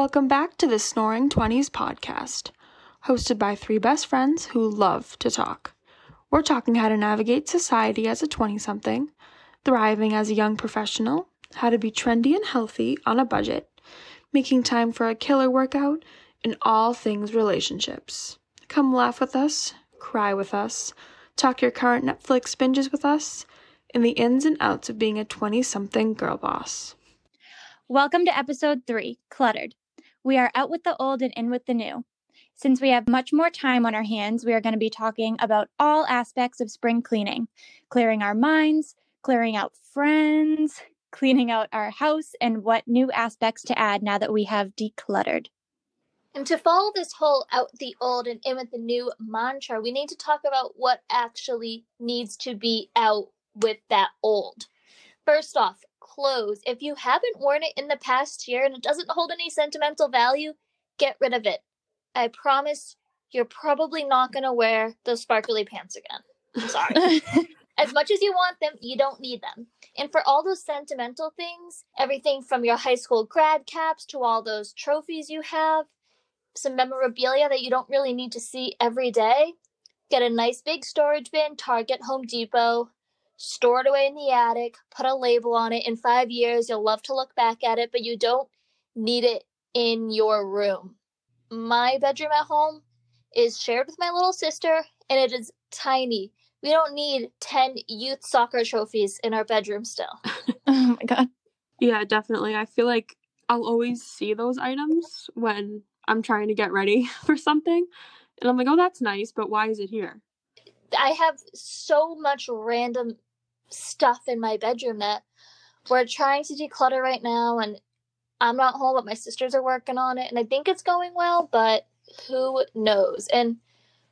Welcome back to the Snoring 20s podcast, hosted by three best friends who love to talk. We're talking how to navigate society as a 20 something, thriving as a young professional, how to be trendy and healthy on a budget, making time for a killer workout, and all things relationships. Come laugh with us, cry with us, talk your current Netflix binges with us, and the ins and outs of being a 20 something girl boss. Welcome to episode three Cluttered. We are out with the old and in with the new. Since we have much more time on our hands, we are going to be talking about all aspects of spring cleaning clearing our minds, clearing out friends, cleaning out our house, and what new aspects to add now that we have decluttered. And to follow this whole out the old and in with the new mantra, we need to talk about what actually needs to be out with that old. First off, clothes. If you haven't worn it in the past year and it doesn't hold any sentimental value, get rid of it. I promise you're probably not going to wear those sparkly pants again. I'm sorry. as much as you want them, you don't need them. And for all those sentimental things, everything from your high school grad caps to all those trophies you have, some memorabilia that you don't really need to see every day, get a nice big storage bin, Target, Home Depot, store it away in the attic, put a label on it. In five years, you'll love to look back at it, but you don't need it in your room. My bedroom at home is shared with my little sister, and it is tiny. We don't need 10 youth soccer trophies in our bedroom still. oh my God. Yeah, definitely. I feel like I'll always see those items when I'm trying to get ready for something. And I'm like, oh, that's nice, but why is it here? I have so much random stuff in my bedroom that we're trying to declutter right now and I'm not home but my sisters are working on it and I think it's going well but who knows? And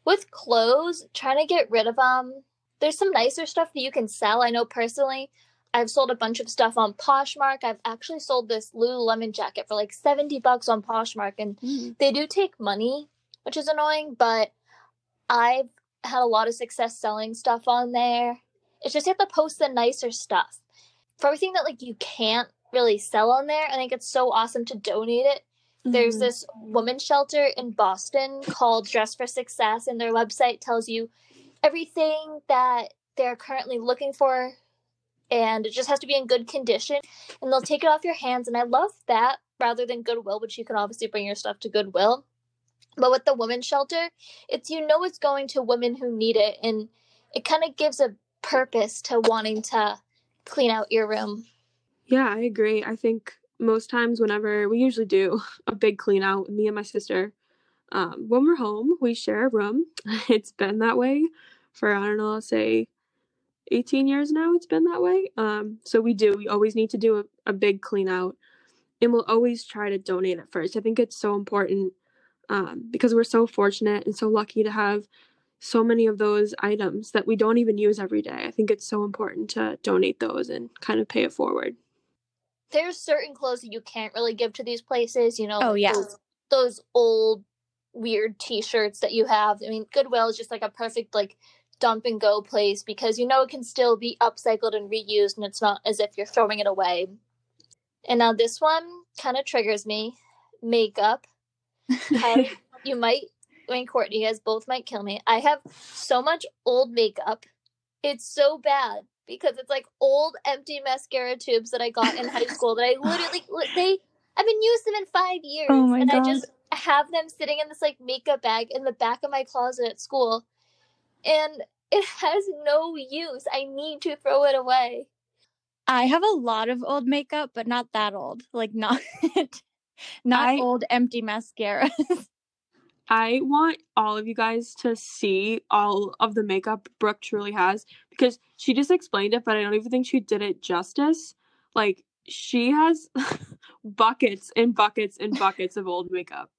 with clothes trying to get rid of them there's some nicer stuff that you can sell. I know personally I've sold a bunch of stuff on Poshmark. I've actually sold this Lululemon jacket for like 70 bucks on Poshmark and mm-hmm. they do take money which is annoying but I've had a lot of success selling stuff on there it's just you have to post the nicer stuff. For everything that like you can't really sell on there, I think it's so awesome to donate it. Mm-hmm. There's this women's shelter in Boston called Dress for Success, and their website tells you everything that they're currently looking for, and it just has to be in good condition. And they'll take it off your hands, and I love that rather than Goodwill, which you can obviously bring your stuff to Goodwill. But with the women's shelter, it's you know it's going to women who need it, and it kind of gives a purpose to wanting to clean out your room. Yeah, I agree. I think most times whenever we usually do a big clean out, me and my sister, um, when we're home, we share a room. It's been that way for I don't know, I'll say 18 years now it's been that way. Um, so we do, we always need to do a, a big clean out and we'll always try to donate it first. I think it's so important um, because we're so fortunate and so lucky to have so many of those items that we don't even use every day. I think it's so important to donate those and kind of pay it forward. There's certain clothes that you can't really give to these places, you know. Oh yeah. Those, those old weird t-shirts that you have. I mean, Goodwill is just like a perfect like dump and go place because you know it can still be upcycled and reused and it's not as if you're throwing it away. And now this one kind of triggers me. Makeup. you might and Courtney, you guys both might kill me. I have so much old makeup. It's so bad because it's like old empty mascara tubes that I got in high school that I literally they I've been using them in five years. Oh and God. I just have them sitting in this like makeup bag in the back of my closet at school. And it has no use. I need to throw it away. I have a lot of old makeup, but not that old. Like not not I, old empty mascara. I want all of you guys to see all of the makeup Brooke truly has because she just explained it, but I don't even think she did it justice. Like, she has buckets and buckets and buckets of old makeup.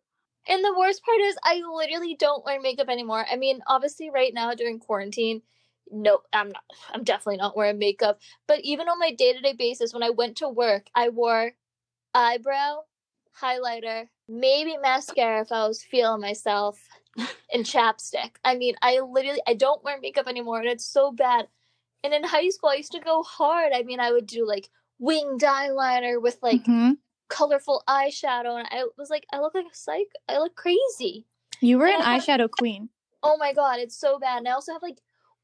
And the worst part is, I literally don't wear makeup anymore. I mean, obviously, right now during quarantine, no, I'm not. I'm definitely not wearing makeup. But even on my day to day basis, when I went to work, I wore eyebrow, highlighter, maybe mascara if I was feeling myself, and chapstick. I mean, I literally I don't wear makeup anymore, and it's so bad. And in high school, I used to go hard. I mean, I would do like winged eyeliner with like mm-hmm. colorful eyeshadow, and I was like, I look like a psych. I look crazy. You were an And have- eyeshadow queen. Oh my god, it's so bad. And I also have like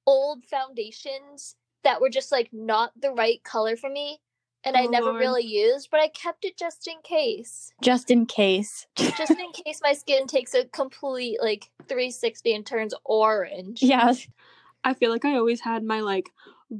old foundations that were just like not the right color for me, and I Oh, never Lord. really used, but I kept it just in case. Just in case. Just in case my skin takes a complete like 360 and turns orange. Yes. I feel like I always had my like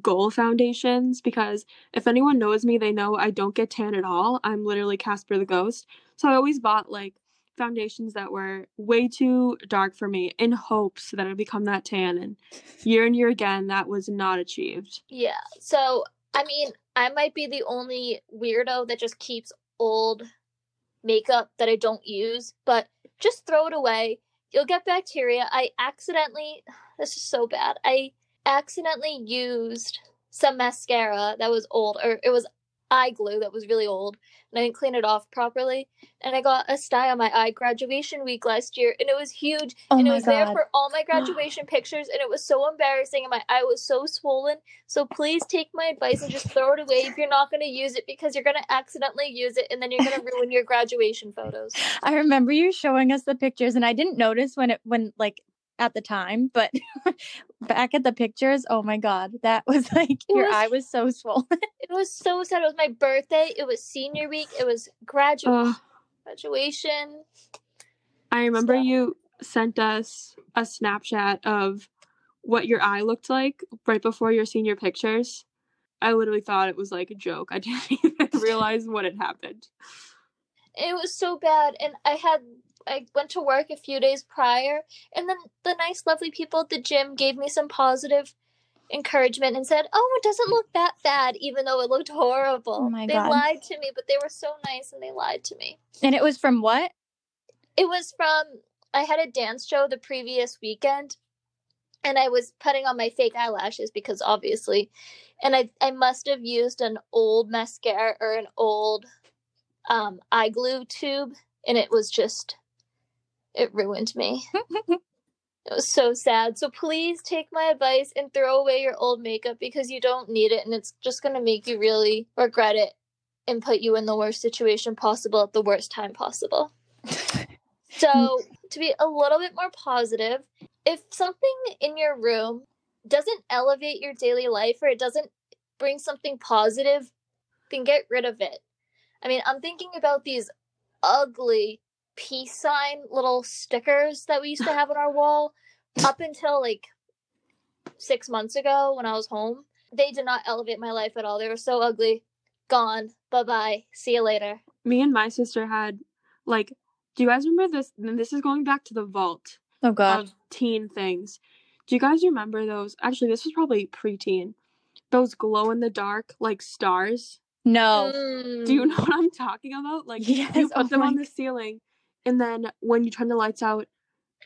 goal foundations because if anyone knows me, they know I don't get tan at all. I'm literally Casper the Ghost. So I always bought like foundations that were way too dark for me in hopes that I'd become that tan. And year and year again, that was not achieved. Yeah. So, I mean, I might be the only weirdo that just keeps old makeup that I don't use, but just throw it away. You'll get bacteria. I accidentally, this is so bad. I accidentally used some mascara that was old, or it was eye glue that was really old, and I didn't clean it off properly. And I got a sty on my eye graduation week last year, and it was huge Oh and it was there for all my graduation pictures and it was so embarrassing and my eye was so swollen. So please take my advice and just throw it away if you're not going to use it because you're going to accidentally use it and then you're going to ruin your graduation photos. I remember you showing us the pictures and I didn't notice when it when like at the time, but back at the pictures, oh my god, that was like your was- eye was so swollen. it was so sad it was my birthday it was senior week it was gradu- Ugh. graduation I remember So- you sent us a Snapchat of what your eye looked like right before your senior pictures. I literally thought it was like a joke. I didn't even realize what had happened. it was so bad and i had i went to work a few days prior and then the nice lovely people at the gym gave me some positive encouragement and said oh it doesn't look that bad even though it looked horrible Oh my they God. lied to me but they were so nice and they lied to me And it was from what? it was from i had a dance show the previous weekend and i was putting on my fake eyelashes because obviously and i i must have used an old mascara or an old um eye glue tube and it was just it ruined me. It was so sad. So please take my advice and throw away your old makeup because you don't need it and it's just going to make you really regret it and put you in the worst situation possible at the worst time possible. So, to be a little bit more positive, if something in your room doesn't elevate your daily life or it doesn't bring something positive, then get rid of it. I mean, I'm thinking about these ugly peace sign little stickers that we used to have on our wall up until like six months ago when I was home. They did not elevate my life at all. They were so ugly. Gone. Bye bye. See you later. Me and my sister had like do you guys remember this and this is going back to the vault Oh god. of teen things. Do you guys remember those? Actually, this was probably preteen. Those glow in the dark like stars. no. Mm. Do you know what I'm talking about? Like Yes, you put oh them on the ceiling, and then when you turn the lights out,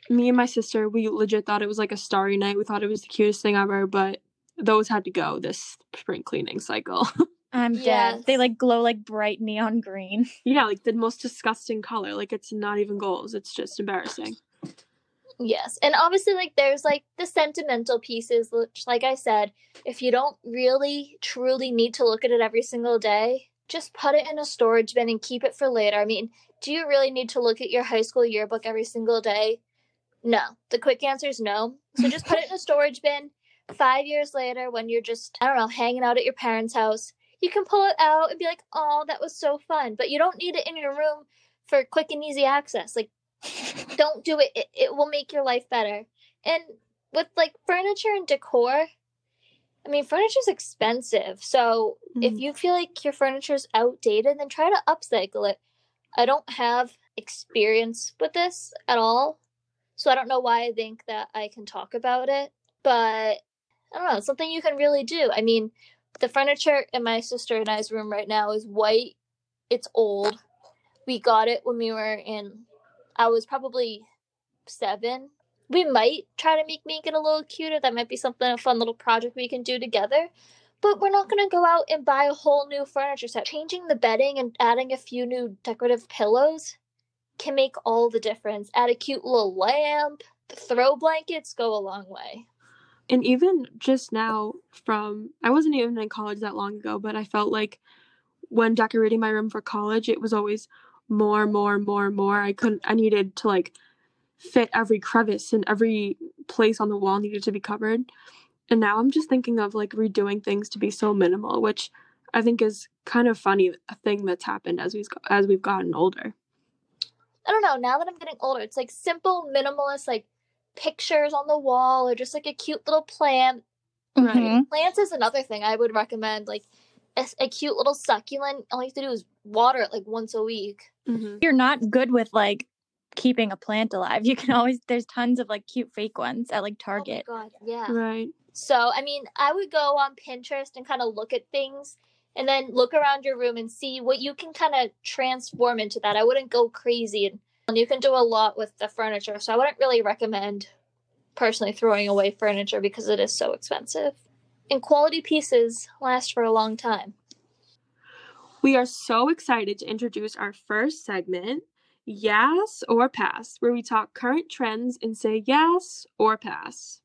me and my sister, we legit thought it was like a starry night. We thought it was the cutest thing ever, but those had to go this spring cleaning cycle. I'm dead. They like glow like bright neon green. yeah, like the most disgusting color. Like it's not even goals. It's just embarrassing. Yes. And obviously, like, there's like the sentimental pieces, which, like I said, if you don't really truly need to look at it every single day, just put it in a storage bin and keep it for later. I mean, do you really need to look at your high school yearbook every single day? No. The quick answer is no. So just put it in a storage bin. Five years later, when you're just, I don't know, hanging out at your parents' house, you can pull it out and be like, oh, that was so fun. But you don't need it in your room for quick and easy access. Like, don't do it. it. It will make your life better. And with like furniture and decor, I mean, furniture's expensive. So if Mhm. you feel like your furniture's outdated, then try to upcycle it. I don't have experience with this at all. So I don't know why I think that I can talk about it. But I don't know, it's something you can really do. I mean, the furniture in my sister and I's room right now is white. It's old. We got it when we were in I was probably seven. We might try to make make it a little cuter. That might be something a fun little project we can do together. But we're not gonna go out and buy a whole new furniture set. Changing the bedding and adding a few new decorative pillows can make all the difference. Add a cute little lamp. Throw blankets go a long way. And even just now, from I wasn't even in college that long ago, but I felt like when decorating my room for college, it was always more, more, more, more. I couldn't, I needed to like fit every crevice and every place on the wall needed to be covered. And now I'm just thinking of like redoing things to be so minimal, which I think is kind of funny a thing that's happened as we've as we've gotten older. I don't know. Now that I'm getting older, it's like simple, minimalist, like pictures on the wall or just like a cute little plant. Right. Mhm. Plants is another thing I would recommend. Like a, a cute little succulent. All you have to do is water it like once a week. hmm You're not good with like keeping a plant alive. You can always there's tons of like cute fake ones at like Target. Oh my god, yeah. Right. So, I mean, I would go on Pinterest and kind of look at things and then look around your room and see what you can kind of transform into that. I wouldn't go crazy and and you can do a lot with the furniture. So, I wouldn't really recommend personally throwing away furniture because it is so expensive. And quality pieces last for a long time. We are so excited to introduce our first segment, Yes or Pass, where we talk current trends and say yes or pass.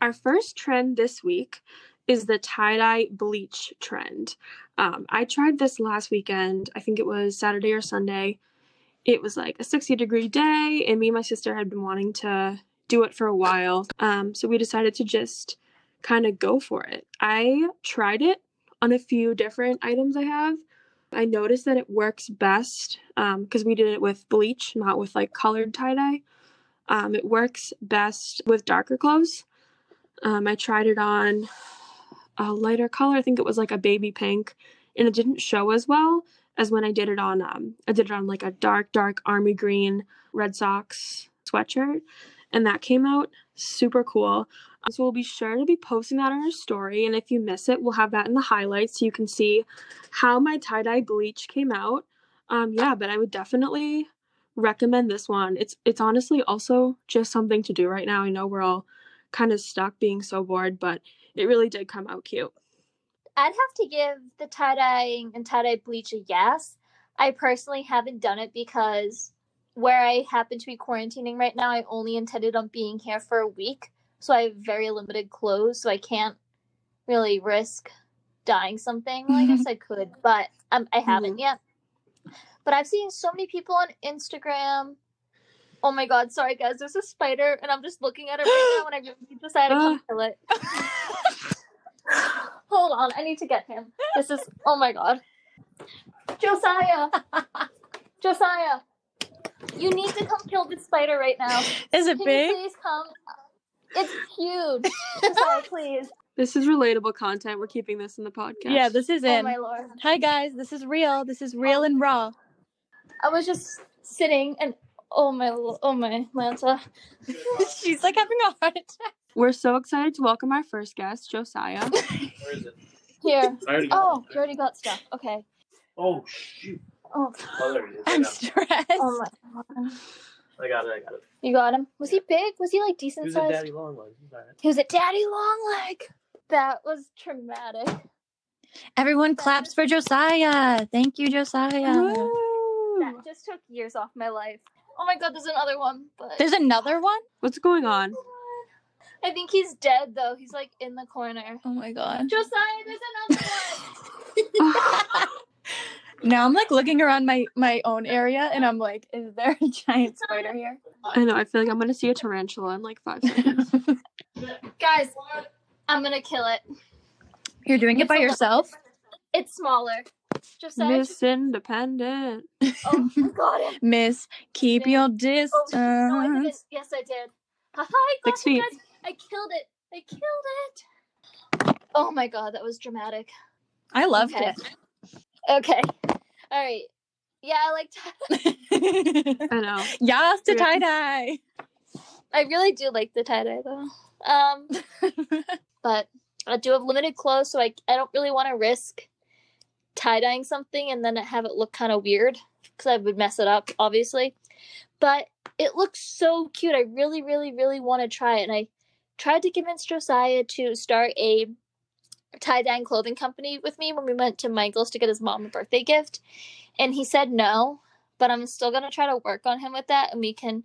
Our first trend this week is the tie dye bleach trend. Um, I tried this last weekend. I think it was Saturday or Sunday. It was like a 60 degree day, and me and my sister had been wanting to do it for a while. Um, so we decided to just kind of go for it. I tried it on a few different items I have. I noticed that it works best because we did it with bleach, not with like colored tie dye. Um, it works best with darker clothes. Um, I tried it on a lighter color. I think it was like a baby pink, and it didn't show as well as when I did it on. Um, I did it on like a dark, dark army green Red Sox sweatshirt, and that came out super cool. So we'll be sure to be posting that on our story, and if you miss it, we'll have that in the highlights so you can see how my tie dye bleach came out. Um, yeah, but I would definitely recommend this one. It's it's honestly also just something to do right now. I know we're all kind of stuck being so bored, but it really did come out cute. I'd have to give the tie dyeing and tie dye bleach a yes. I personally haven't done it because where I happen to be quarantining right now, I only intended on being here for a week. So I have very limited clothes, so I can't really risk dying something. Well, I guess I could, but um, I haven't yet. But I've seen so many people on Instagram. Oh my god, sorry guys, there's a spider and I'm just looking at it right now and I really decided to come kill it. Hold on, I need to get him. This is oh my god. Josiah! Josiah! You need to come kill this spider right now. Is it Can big? please come? It's huge. Josiah, please. This is relatable content. We're keeping this in the podcast. Yeah, this is Oh my lord. Hi guys, this is real. This is real and raw. I was just sitting and oh my oh my Lanta. She's like having a heart attack. We're so excited to welcome our first guest, Josiah. Where is it? Here. I already got Oh, you already got stuff. Okay. Oh shoot! Oh, Oh, there it is. I I'm stressed. oh my god. I got it. I got it. You got him? Was he big? Was he like decent Who's a sized? daddy long one? He's. He was a daddy long leg. That was traumatic. Everyone claps for Josiah. Thank you, Josiah. Woo! That just took years off my life. Oh my god, there's another one, but There's another one? What's going on? I think he's dead though. He's like in the corner. Oh my god. Josiah, there's another one. Now I'm like looking around my my own area and I'm like, is there a giant spider here? I know. I feel like I'm gonna see a tarantula in like five seconds. Guys, I'm gonna kill it. You're doing it by yourself? It's smaller. Josiah, Miss Independent. oh, I got it. Miss, keep Yeah. your distance. Oh, no, I didn't. Yes, I did. Haha, I got Six you feet. guys. I killed it. I killed it. Oh my god, that was dramatic. I loved Okay. Okay. All right. Yeah, I like. it. I know. Yas to tie dye. I really do like the tie dye though. Um, but I do have limited clothes, so I I don't really want to risk tie dyeing something and then have it look kind of weird because I would mess it up, obviously. But it looks so cute. I really, really, really want to try it. And I tried to convince Josiah to start a tie dyeing clothing company with me when we went to Michael's to get his mom a birthday gift, and he said no. But I'm still gonna try to work on him with that, and we can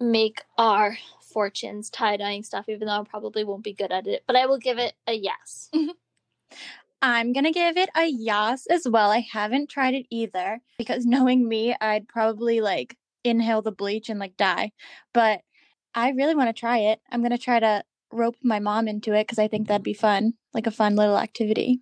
make our fortunes tie dyeing stuff, even though I probably won't be good at it. But I will give it a yes. I'm gonna give it a yes as well. I haven't tried it either because knowing me, I'd probably like inhale the bleach and like die. But I really want to try it. I'm gonna try to rope my mom into it because I think that'd be fun, like a fun little activity.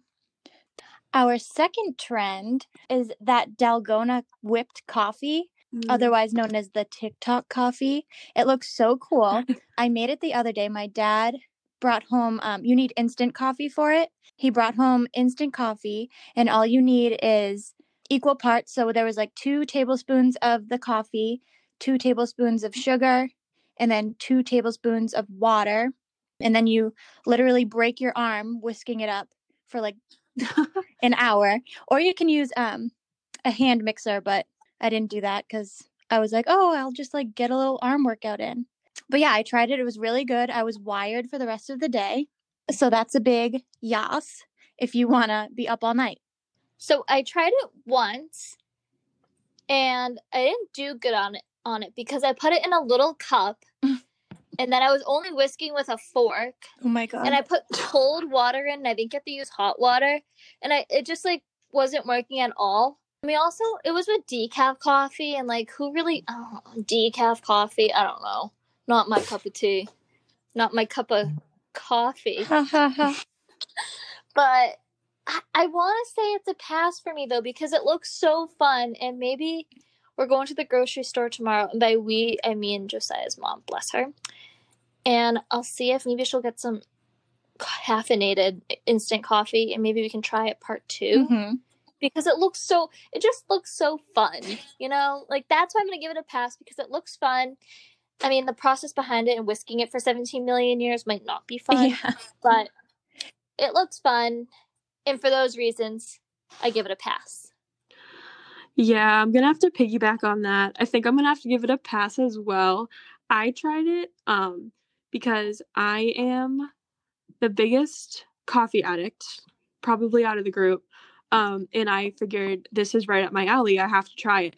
Our second trend is that Dalgona whipped coffee, Mm. otherwise known as the TikTok coffee. It looks so cool. I made it the other day. My dad brought home, um, you need instant coffee for it. He brought home instant coffee, and all you need is equal parts. So there was like two tablespoons of the coffee, two tablespoons of sugar, and then two tablespoons of water. And then you literally break your arm whisking it up for like an hour. Or you can use um a hand mixer, but I didn't do that because I was like, oh, I'll just like get a little arm workout in. But yeah, I tried it. It was really good. I was wired for the rest of the day. So that's a big yas if you want to be up all night. So I tried it once and I didn't do good on it on it because I put it in a little cup and then I was only whisking with a fork Oh my god. and I put cold water in and I didn't get to use hot water and I it just like wasn't working at all. I mean also it was with decaf coffee and like who really oh, decaf coffee, I don't know. Not my cup of tea. Not my cup of coffee. but I, I want to say it's a pass for me though because it looks so fun and maybe we're going to the grocery store tomorrow. And by we I mean Josiah's mom bless her. And I'll see if maybe she'll get some caffeinated instant coffee and maybe we can try it part 2 Mhm. because it looks so it just looks so fun you know? Like that's why i'm gonna give it a pass because it looks fun. I mean the process behind it and whisking it for 17 million years might not be fun Yeah. but it looks fun. And for those reasons i give it a pass Yeah, I'm gonna have to piggyback on that. I think I'm gonna have to give it a pass as well. I tried it um because I am the biggest coffee addict probably out of the group. Um and I figured this is right up my alley. I have to try it.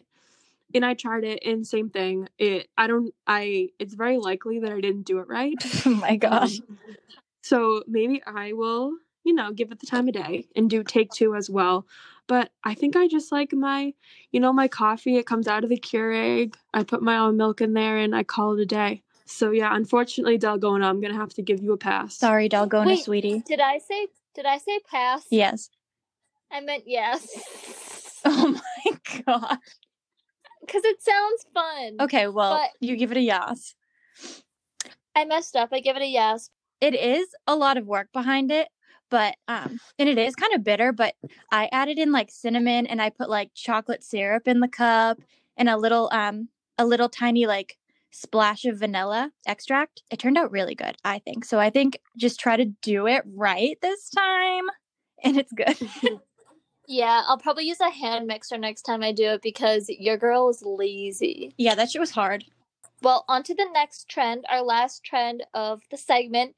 And I tried it and same thing. It I don't I it's very likely that I didn't do it right. oh my gosh. Um, so maybe I will, you know, give it the time of day and do take two as well. But I think I just like my, you know, my coffee. It comes out of the Keurig. I put my own milk in there and I call it a day. So yeah, unfortunately, Dalgona, I'm gonna have to give you a pass. Sorry, Dalgona, Wait. sweetie. did i say did i say pass Yes. i meant yes Oh my god. because it sounds fun Okay, well, But- you give it a yes. i messed up i give it a yes It is a lot of work behind it, but um and it is kind of bitter, but I added in like cinnamon and I put like chocolate syrup in the cup and a little um a little tiny like splash of vanilla extract. It turned out really good, I think. So I think just try to do it right this time and it's good. yeah i'll probably use a hand mixer next time i do it because your girl is lazy yeah, that shit was hard. Well, on to the next trend. Our last trend of the segment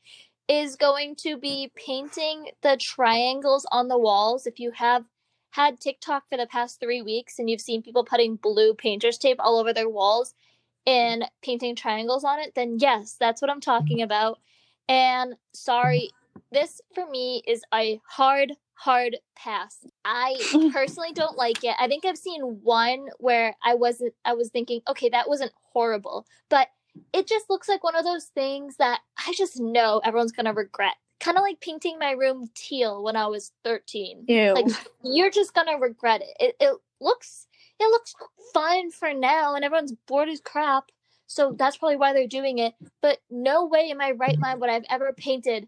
is going to be painting the triangles on the walls. If you have had TikTok for the past three weeks and you've seen people putting blue painter's tape all over their walls and painting triangles on it, then yes, that's what I'm talking about. And sorry, this for me is a hard, hard pass. I personally don't like it. I think I've seen one where I wasn't I was thinking, okay, that wasn't horrible, but it just looks like one of those things that I just know everyone's gonna regret. Kind of like painting my room teal when I was 13. Ew. Like you're just gonna regret it. It it looks it looks fun for now, and everyone's bored as crap. So that's probably why they're doing it. But no way in my right mind would I've ever painted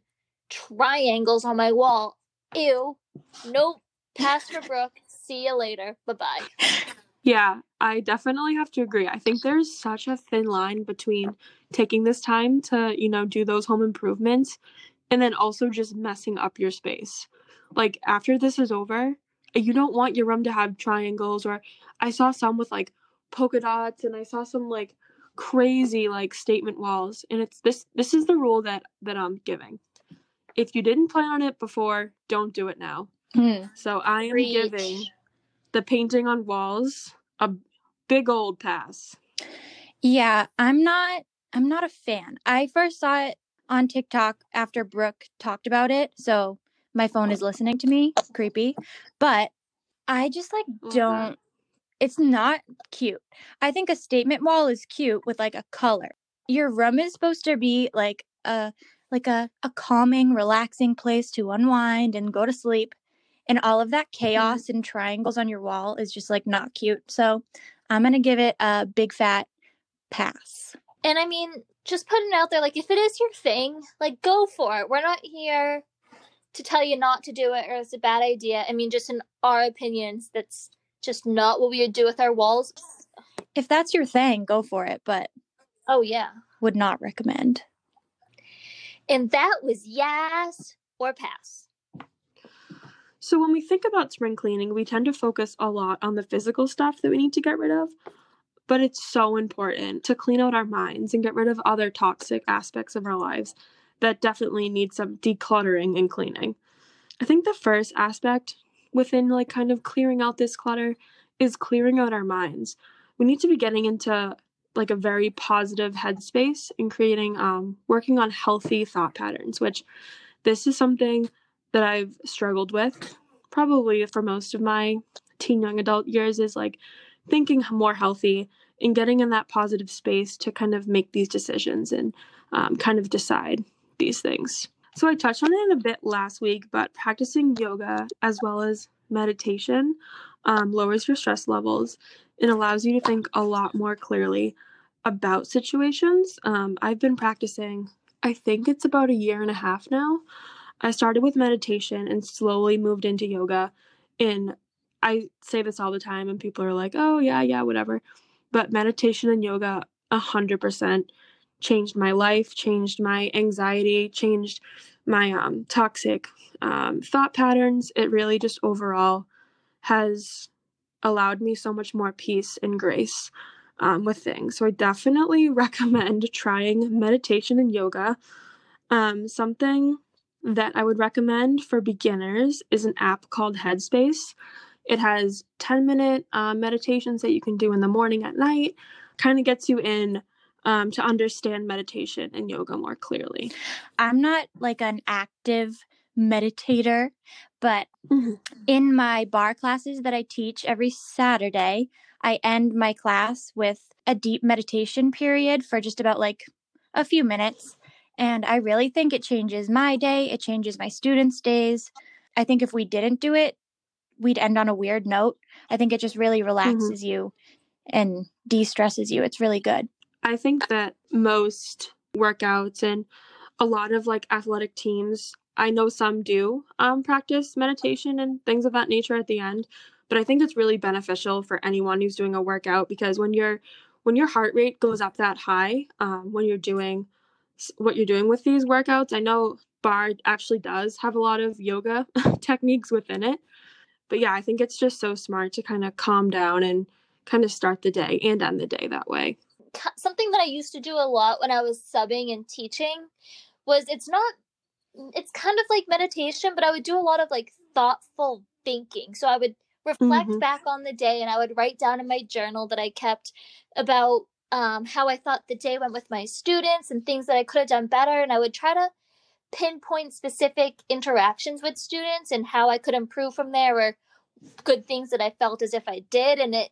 triangles on my wall. Ew. Nope. Pass for Brooke. See you later. Bye bye. Yeah, I definitely have to agree. I think there's such a thin line between taking this time to, you know, do those home improvements and then also just messing up your space. Like after this is over, you don't want your room to have triangles or I saw some with like polka dots and I saw some like crazy like statement walls and it's this this is the rule that that I'm giving. If you didn't plan on it before, don't do it now. Hmm. So I am Preach. giving the painting on walls a big old pass. Yeah, I'm not I'm not a fan. I first saw it on TikTok after Brooke talked about it. So my phone is listening to me. Creepy. But I just like mm-hmm. don't it's not cute. I think a statement wall is cute with like a color. Your room is supposed to be like a like a, a calming, relaxing place to unwind and go to sleep. And all of that mm-hmm. chaos and triangles on your wall is just like not cute. So I'm gonna give it a big fat pass. And I mean, just putting it out there, like if it is your thing, like go for it. We're not here to tell you not to do it or it's a bad idea. I mean, just in our opinions, that's just not what we would do with our walls. If that's your thing, go for it, but Oh yeah. would not recommend. And that was yes or pass. So when we think about spring cleaning, we tend to focus a lot on the physical stuff that we need to get rid of. But it's so important to clean out our minds and get rid of other toxic aspects of our lives that definitely need some decluttering and cleaning. I think the first aspect within like kind of clearing out this clutter is clearing out our minds. We need to be getting into like a very positive headspace and creating um working on healthy thought patterns, which this is something that I've struggled with probably for most of my teen young adult years is like thinking more healthy and getting in that positive space to kind of make these decisions and um, kind of decide these things. So I touched on it a bit last week, but practicing yoga as well as meditation um, lowers your stress levels and allows you to think a lot more clearly about situations. Um, I've been practicing, I think it's about a year and a half now. I started with meditation and slowly moved into yoga. And I say this all the time, and people are like, oh, yeah, yeah, whatever. But meditation and yoga, 100% changed my life, changed my anxiety, changed my um, toxic um, thought patterns. It really just overall has allowed me so much more peace and grace um, with things. So I definitely recommend trying meditation and yoga. Um, something that I would recommend for beginners is an app called Headspace. It has 10 minute uh, meditations that you can do in the morning at night, kind of gets you in um, to understand meditation and yoga more clearly. I'm not like an active meditator, but Mhm. in my barre classes that I teach every Saturday, I end my class with a deep meditation period for just about like a few minutes. And I really think it changes my day, it changes my students' days. I think if we didn't do it, we'd end on a weird note. I think it just really relaxes you and de stresses you. It's really good. I think that most workouts and a lot of like athletic teams, I know some do um, practice meditation and things of that nature at the end, but I think it's really beneficial for anyone who's doing a workout because when your when your heart rate goes up that high, um, when you're doing what you're doing with these workouts, I know barre actually does have a lot of yoga techniques within it, but yeah, I think it's just so smart to kind of calm down and kind of start the day and end the day that way. Something that I used to do a lot when I was subbing and teaching was it's not it's kind of like meditation, but I would do a lot of like thoughtful thinking. So I would reflect Mhm. back on the day and I would write down in my journal that I kept about um, how I thought the day went with my students and things that I could have done better. And I would try to pinpoint specific interactions with students and how I could improve from there or good things that I felt as if I did. And it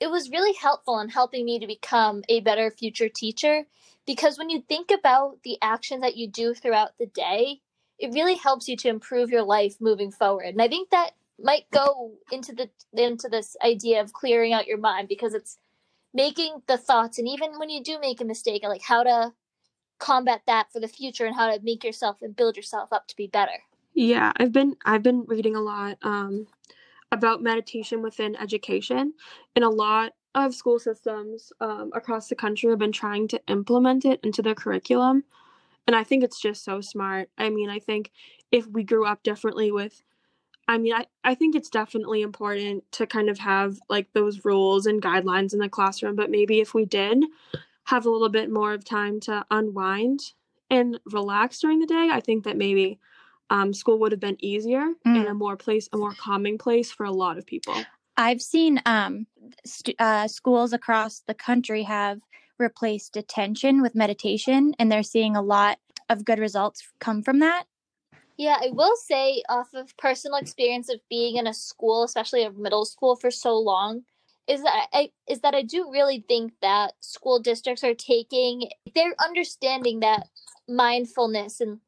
it was really helpful in helping me to become a better future teacher because when you think about the actions that you do throughout the day, it really helps you to improve your life moving forward. And I think that might go into the into this idea of clearing out your mind because it's making the thoughts and even when you do make a mistake like how to combat that for the future and how to make yourself and build yourself up to be better. Yeah, I've been I've been reading a lot um, about meditation within education, and a lot of school systems um, across the country have been trying to implement it into their curriculum, and I think it's just so smart. I mean, I think if we grew up differently with, I mean, I I think it's definitely important to kind of have like those rules and guidelines in the classroom, but maybe if we did have a little bit more of time to unwind and relax during the day, I think that maybe um, school would have been easier and a more place, a more calming place for a lot of people. I've seen um, st- uh, schools across the country have replaced attention with meditation, and they're seeing a lot of good results come from that. Yeah, I will say off of personal experience of being in a school, especially a middle school for so long, is that I is that I do really think that school districts are taking they're understanding that mindfulness and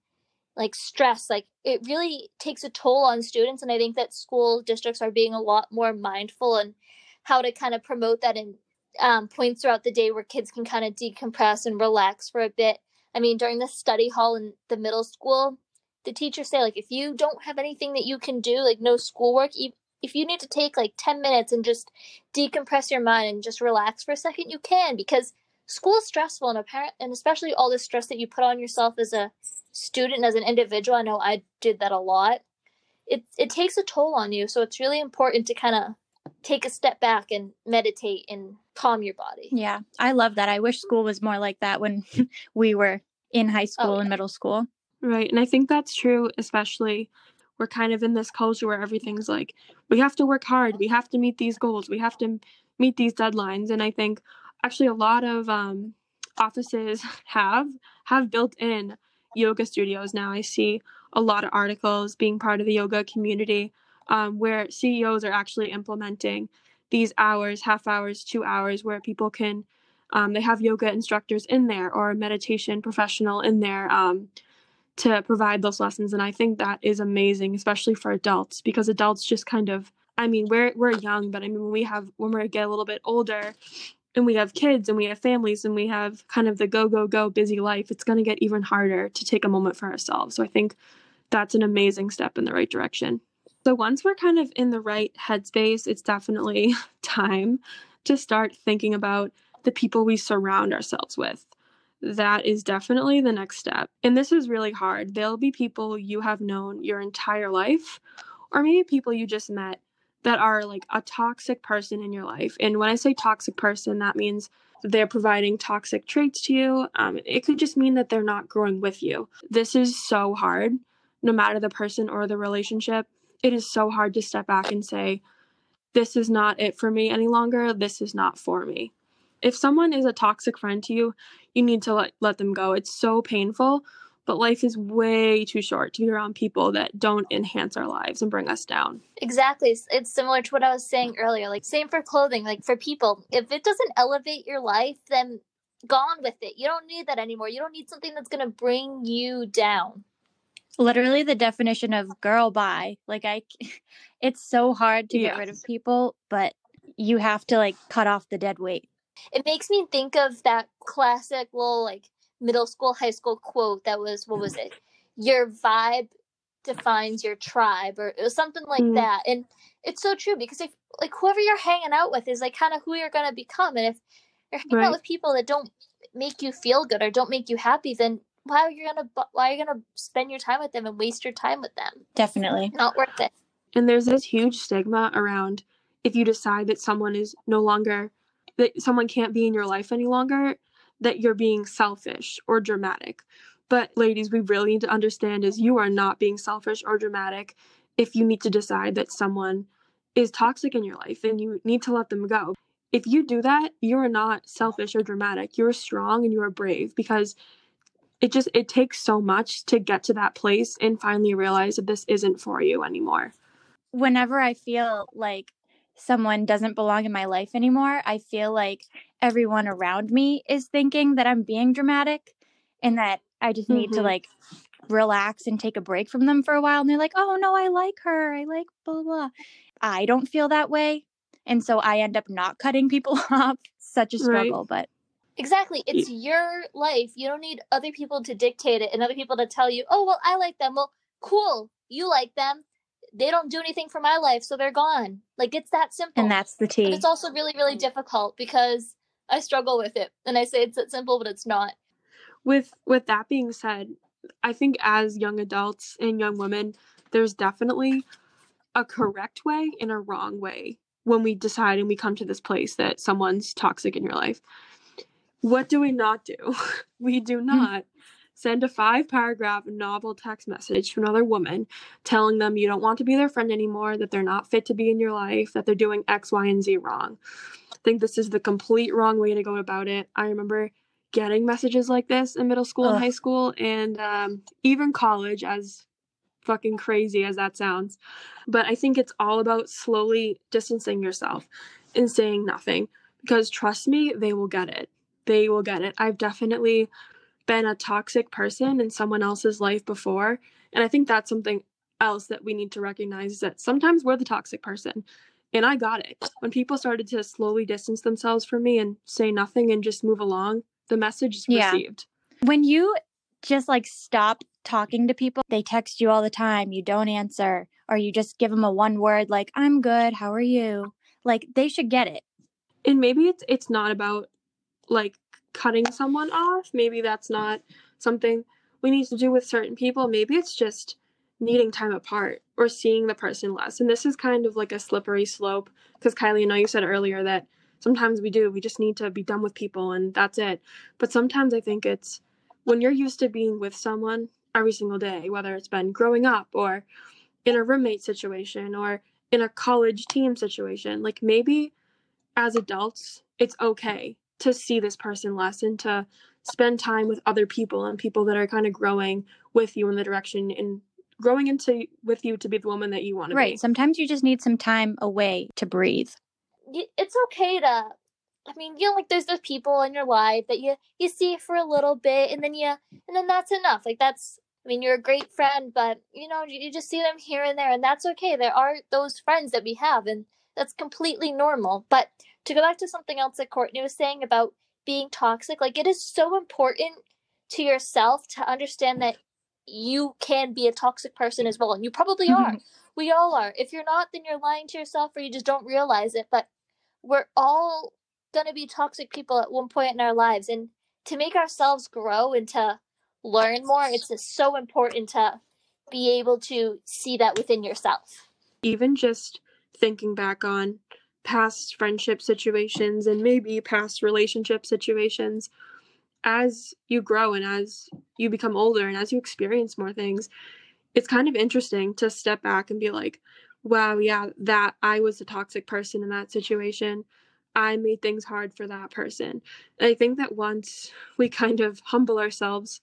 like stress like it really takes a toll on students and I think that school districts are being a lot more mindful and how to kind of promote that in um, points throughout the day where kids can kind of decompress and relax for a bit. I mean, during the study hall in the middle school, the teachers say like if you don't have anything that you can do, like no schoolwork, if you need to take like 10 minutes and just decompress your mind and just relax for a second, you can because school is stressful and apparent and especially all the stress that you put on yourself as a student as an individual. I know I did that a lot. It it takes a toll on you, so it's really important to kind of take a step back and meditate and calm your body. Yeah, I love that. I wish school was more like that when we were in high oh, school oh, yeah. and middle school. Right. And I think that's true, especially we're kind of in this culture where everything's like, we have to work hard, we have to meet these goals, we have to meet these deadlines. And I think actually a lot of um, offices have have built in yoga studios now. I see a lot of articles being part of the yoga community um, where CEOs are actually implementing these hours, half hours, two hours, where people can um, they have yoga instructors in there or a meditation professional in there um, to provide those lessons. And I think that is amazing, especially for adults, because adults just kind of I mean, we're we're young, but I mean when we have when we get a little bit older and we have kids and we have families and we have kind of the go go go busy life, it's going to get even harder to take a moment for ourselves. So I think that's an amazing step in the right direction. So once we're kind of in the right headspace, it's definitely time to start thinking about the people we surround ourselves with. That is definitely the next step. And this is really hard. There'll be people you have known your entire life, or maybe people you just met that are like a toxic person in your life. And when I say toxic person, that means they're providing toxic traits to you. Um, it could just mean that they're not growing with you. This is so hard, no matter the person or the relationship it is so hard to step back and say, this is not it for me any longer. This is not for me. If someone is a toxic friend to you, you need to let, let them go. It's so painful, but life is way too short to be around people that don't enhance our lives and bring us down. Exactly. It's similar to what I was saying earlier. Like, same for clothing, like for people. If it doesn't elevate your life, then gone with it. You don't need that anymore. You don't need something that's going to bring you down literally the definition of girl bye. Like I it's so hard to get rid of people, but you have to like cut off the dead weight. It makes me think of that classic little like middle school, high school quote that was what was it? Your vibe defines your tribe or it was something like mm. that. And it's so true because if like whoever you're hanging out with is like kind of who you're gonna become. And if you're hanging right. out with people that don't make you feel good or don't make you happy, then why are you gonna why are you gonna spend your time with them and waste your time with them? Definitely not worth it. And there's this huge stigma around if you decide that someone is no longer that someone can't be in your life any longer, that you're being selfish or dramatic. But ladies, we really need to understand is you are not being selfish or dramatic if you need to decide that someone is toxic in your life and you need to let them go. If you do that, you are not selfish or dramatic. You're strong and you are brave because it just it takes so much to get to that place and finally realize that this isn't for you anymore whenever i feel like someone doesn't belong in my life anymore i feel like everyone around me is thinking that i'm being dramatic and that i just need mm-hmm. to like relax and take a break from them for a while and they're like oh no i like her i like blah blah i don't feel that way and so i end up not cutting people off such a struggle right. but Exactly. It's your life. You don't need other people to dictate it and other people to tell you, oh, well, I like them. Well, cool. You like them. They don't do anything for my life, so they're gone. Like, it's that simple. And that's the tea. But it's also really, really difficult because I struggle with it. And I say it's that simple, but it's not. With with that being said, I think as young adults and young women, there's definitely a correct way and a wrong way when we decide and we come to this place that someone's toxic in your life. What do we not do? we do hmm. not send a five paragraph novel text message to another woman telling them you don't want to be their friend anymore, that they're not fit to be in your life, that they're doing X, Y, and Z wrong. I think this is the complete wrong way to go about it. I remember getting messages like this in middle school Ugh. and high school and um, even college as fucking crazy as that sounds. But I think it's all about slowly distancing yourself and saying nothing because trust me, they will get it. They will get it. I've definitely been a toxic person in someone else's life before. And I think that's something else that we need to recognize is that sometimes we're the toxic person. And I got it. When people started to slowly distance themselves from me and say nothing and just move along, the message is Yeah. received. When you just like stop talking to people, they text you all the time, you don't answer, or you just give them a one word like, I'm good, how are you? Like, they should get it. and maybe it's it's not about like cutting someone off maybe that's not something we need to do with certain people. Maybe it's just needing time apart or seeing the person less. And this is kind of like a slippery slope because kylie i know you said earlier that sometimes we do we just need to be done with people and that's it. But sometimes i think it's when you're used to being with someone every single day whether it's been growing up or in a roommate situation or in a college team situation like maybe as adults, it's okay to see this person less and to spend time with other people and people that are kind of growing with you in the direction and growing into with you to be the woman that you want to Right. be. Right. Sometimes you just need some time away to breathe. it's okay to I mean, you know, like there's those people in your life that you you see for a little bit, and then you and then that's enough. Like that's I mean, you're a great friend, but you know, you, you just see them here and there, and that's okay. There are those friends that we have, and that's completely normal. But to go back to something else that Courtney was saying about being toxic, like it is so important to yourself to understand that you can be a toxic person as well, and you probably are. Mm-hmm. we all are. If you're not, then you're lying to yourself, or you just don't realize it. But we're all going to be toxic people at one point in our lives and to make ourselves grow and to learn more it's just so important to be able to see that within yourself Even just thinking back on past friendship situations and maybe past relationship situations as you grow and as you become older and as you experience more things it's kind of interesting to step back and be like wow yeah that i was a toxic person in that situation. I made things hard for that person. And i think that once we kind of humble ourselves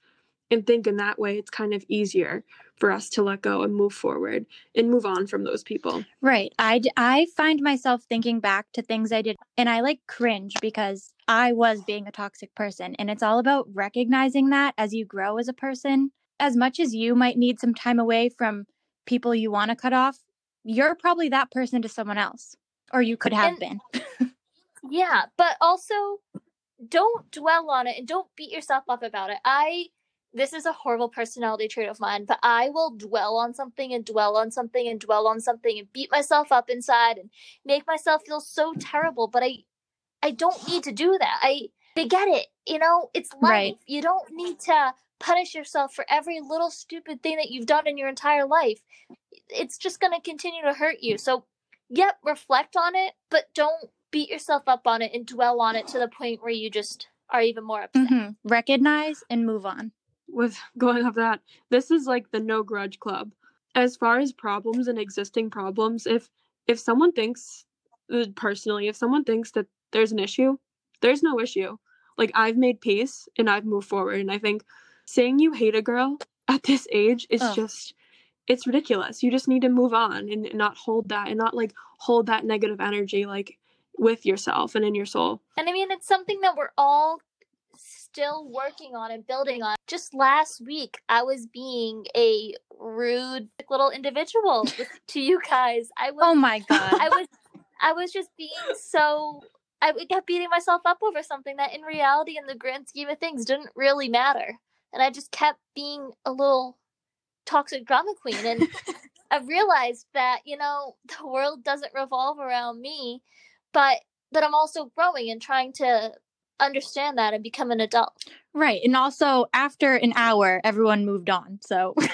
and think in that way it's kind of easier for us to let go and move forward and move on from those people Right. I, d- I find myself thinking back to things I did and I like cringe because I was being a toxic person. And it's all about recognizing that as you grow as a person. As much as you might need some time away from people you want to cut off, you're probably that person to someone else, or you could have And- been. yeah but also don't dwell on it and don't beat yourself up about it i this is a horrible personality trait of mine but i will dwell on something and dwell on something and dwell on something and beat myself up inside and make myself feel so terrible but i i don't need to do that. I i get it you know? It's life. Right. you don't need to punish yourself for every little stupid thing that you've done in your entire life. It's just going to continue to hurt you. So yep reflect on it but don't beat yourself up on it and dwell on it to the point where you just are even more upset. Hmm Recognize and move on. With going off that this is like the no grudge club. As far as problems and existing problems if if someone thinks uh, personally if someone thinks that there's an issue there's no issue. Like i've made peace and i've moved forward and i think saying you hate a girl at this age is Ugh. just it's ridiculous. You just need to move on and not hold that and not like hold that negative energy like with yourself and in your soul. And i mean it's something that we're all still working on and building on just last week i was being a rude little individual with, to you guys i was Oh my God. I was I was just being so I kept beating myself up over something that in reality in the grand scheme of things didn't really matter. And I just kept being a little toxic drama queen and I realized that, you know, the world doesn't revolve around me, but but I'm also growing and trying to understand that and become an adult. right. And also, after an hour, everyone moved on. So,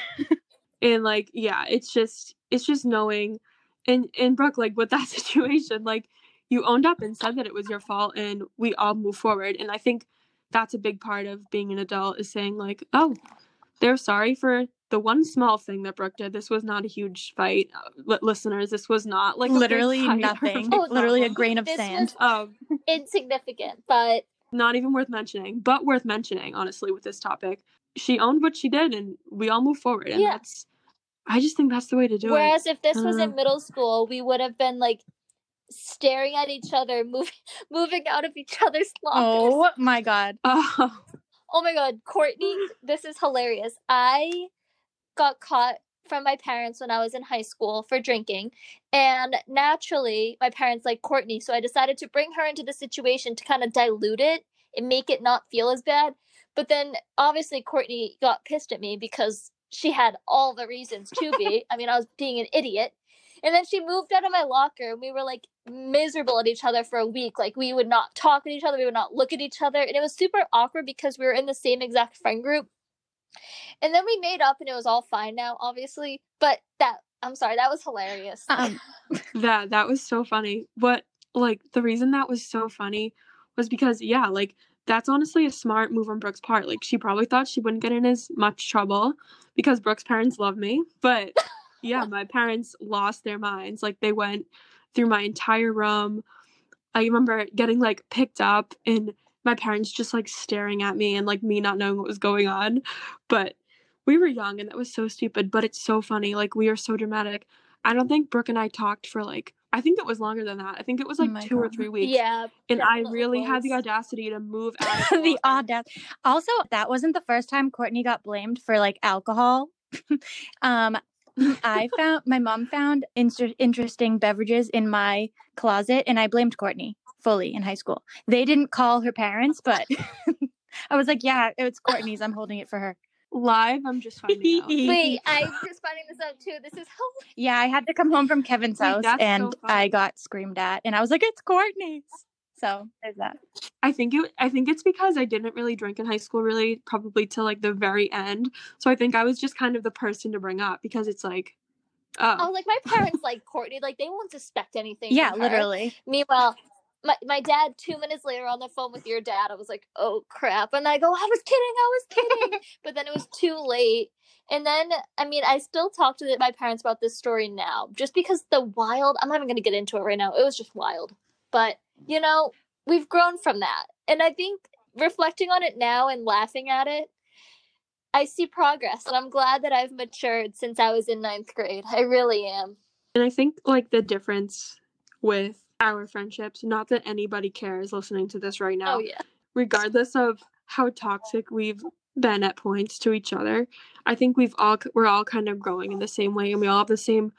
and like yeah it's just it's just knowing and and brooke like with that situation like you owned up and said that it was your fault and we all move forward and i think that's a big part of being an adult is saying like oh they're sorry for the one small thing that brooke did this was not a huge fight uh, li- listeners this was not like literally fight nothing. Oh, literally a grain of This sand. um Insignificant, but not even worth mentioning but worth mentioning honestly with this topic she owned what she did and we all move forward and Yeah. that's I just think that's the way to do Whereas it. Whereas if this was in Uh. middle school, we would have been like staring at each other, moving moving out of each other's lockers. Oh my god. Oh, Oh my god, Courtney, this is hilarious. I got caught from my parents when I was in high school for drinking, and naturally, my parents like Courtney, so I decided to bring her into the situation to kind of dilute it and make it not feel as bad. But then obviously Courtney got pissed at me because she had all the reasons to be. I mean, I was being an idiot. And then she moved out of my locker and we were like miserable at each other for a week. Like we would not talk at each other, we would not look at each other. And it was super awkward because we were in the same exact friend group. And then we made up and it was all fine now, obviously. But that I'm sorry, that was hilarious. Um, that that was so funny. What like the reason that was so funny was because yeah, like that's honestly a smart move on Brooke's part. Like she probably thought she wouldn't get in as much trouble because Brooke's parents love me. But yeah, my parents lost their minds. Like they went through my entire room. I remember getting like picked up and my parents just like staring at me and like me not knowing what was going on. But we were young and that was so stupid, but it's so funny. Like we are so dramatic. I don't think Brooke and I talked for like I think it was longer than that. I think it was Oh like my two or three weeks. yeah. And I definitely really had the audacity to move out of the locker. audacity. Also, that wasn't the first time Courtney got blamed for like alcohol. um, I found my mom found inter- interesting beverages in my closet, and I blamed Courtney fully in high school. They didn't call her parents, but I was like, "Yeah, it's Courtney's. I'm holding it for her." Live, I'm just finding out. Wait, I'm just finding this out too. This is hilarious. Yeah, I had to come home from Kevin's Wait, house, that's so and funny. I got screamed at, and I was like, "It's Courtney's." So there's that. I think it I think it's because I didn't really drink in high school really probably till like the very end. So I think I was just kind of the person to bring up because it's like I oh was like, my parents like Courtney, like they won't suspect anything. Yeah, from her. literally. Meanwhile, my, my dad, two minutes later on the phone with your dad, I was like, oh crap. And I go, I was kidding, I was kidding. but then it was too late. And then, I mean, I still talk to my parents about this story now, just because the wild, I'm not even going to get into it right now. It was just wild. But, you know, we've grown from that. And I think reflecting on it now and laughing at it, I see progress. And I'm glad that I've matured since I was in ninth grade. I really am. and I think like the difference with our friendships, not that anybody cares listening to this right now. Oh, yeah. regardless of how toxic we've been at points to each other i think we've all we're all kind of growing in the same way and we all have the same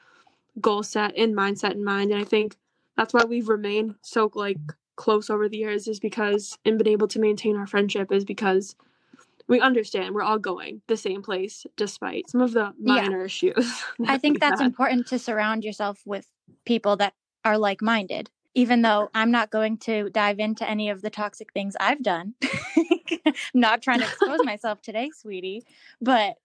goal set and mindset in mind and i think that's why we've remained so like close over the years is because and been able to maintain our friendship is because we understand we're all going the same place despite some of the Yeah. minor issues I think that's had. important to surround yourself with people that are like minded. Even though I'm not going to dive into any of the toxic things I've done. not trying to expose myself today, sweetie. But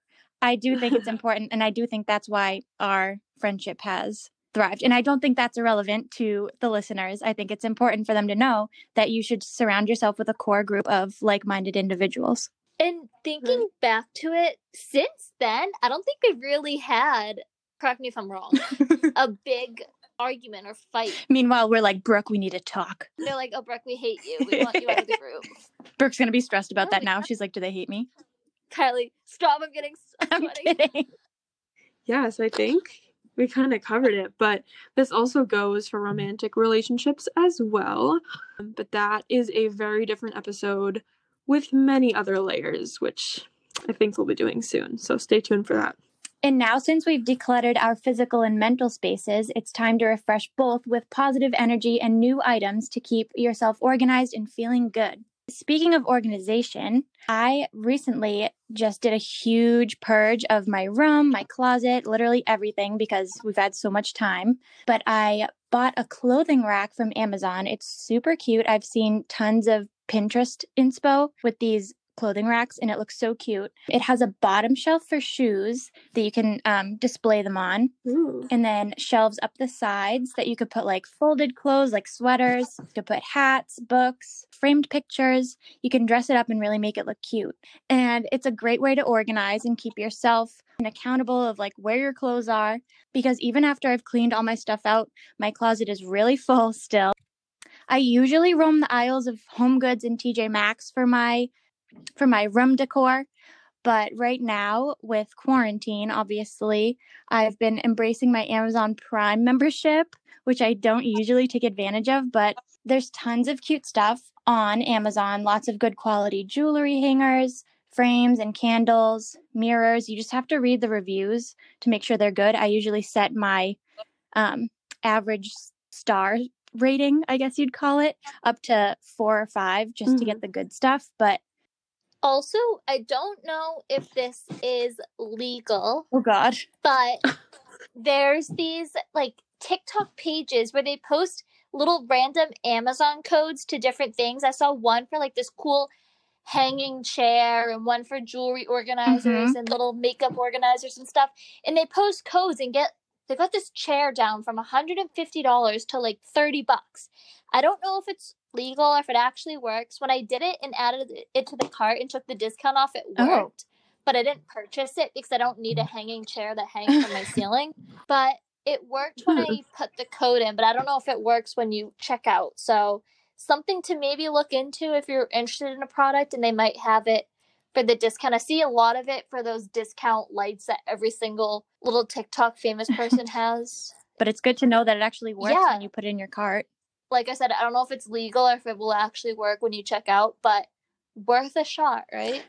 I do think it's important. And I do think that's why our friendship has thrived. And I don't think that's irrelevant to the listeners. I think it's important for them to know that you should surround yourself with a core group of like minded individuals. And mm. thinking back to it, since then, I don't think we've really had, correct me if I'm wrong, a big argument or fight. Meanwhile, we're like, Brooke, we need to talk. They're like, oh, Brooke, we hate you. We want you out of the group. Brooke's going to be stressed about Oh that my now. She's like, do they hate me? Kylie, stop. I'm getting so I'm sweaty. kidding. Yes, I think we kind of covered it, but this also goes for romantic relationships as well. Um, But that is a very different episode with many other layers, which I think we'll be doing soon. So stay tuned for that. And now, since we've decluttered our physical and mental spaces, it's time to refresh both with positive energy and new items to keep yourself organized and feeling good. Speaking of organization, I recently just did a huge purge of my room, my closet, literally everything because we've had so much time. But I bought a clothing rack from Amazon. It's super cute. I've seen tons of Pinterest inspo with these clothing racks and it looks so cute. It has a bottom shelf for shoes that you can um, display them on, Ooh. and then shelves up the sides that you could put like folded clothes, like sweaters. You could put hats, books, framed pictures. You can dress it up and really make it look cute. And it's a great way to organize and keep yourself accountable of like where your clothes are because even after I've cleaned all my stuff out, my closet is really full still. I usually roam the aisles of Home Goods and TJ Maxx for my for my room decor, But right now, with quarantine, obviously, I've been embracing my Amazon Prime membership, which I don't usually take advantage of, but there's tons of cute stuff on Amazon, lots of good quality jewelry hangers, frames and candles, mirrors. You just have to read the reviews to make sure they're good. I usually set my um, average star rating, I guess you'd call it, up to four or five just mm-hmm. to get the good stuff. But also, I don't know if this is legal. Oh, God. But there's these like TikTok pages where they post little random Amazon codes to different things. I saw one for like this cool hanging chair and one for jewelry organizers mm-hmm. and little makeup organizers and stuff. And they post codes and get they got this chair down from $150 to like 30 bucks. I don't know if it's legal or if it actually works. When I did it and added it to the cart and took the discount off, it worked. Oh. But I didn't purchase it because I don't need a hanging chair that hangs from my ceiling. But it worked when I put the code in, but I don't know if it works when you check out. So something to maybe look into if you're interested in a product and they might have it for the discount. I see a lot of it for those discount lights that every single little TikTok famous person has. But it's good to know that it actually works yeah. when you put it in your cart. Like I said, I don't know if it's legal or if it will actually work when you check out, but worth a shot, right?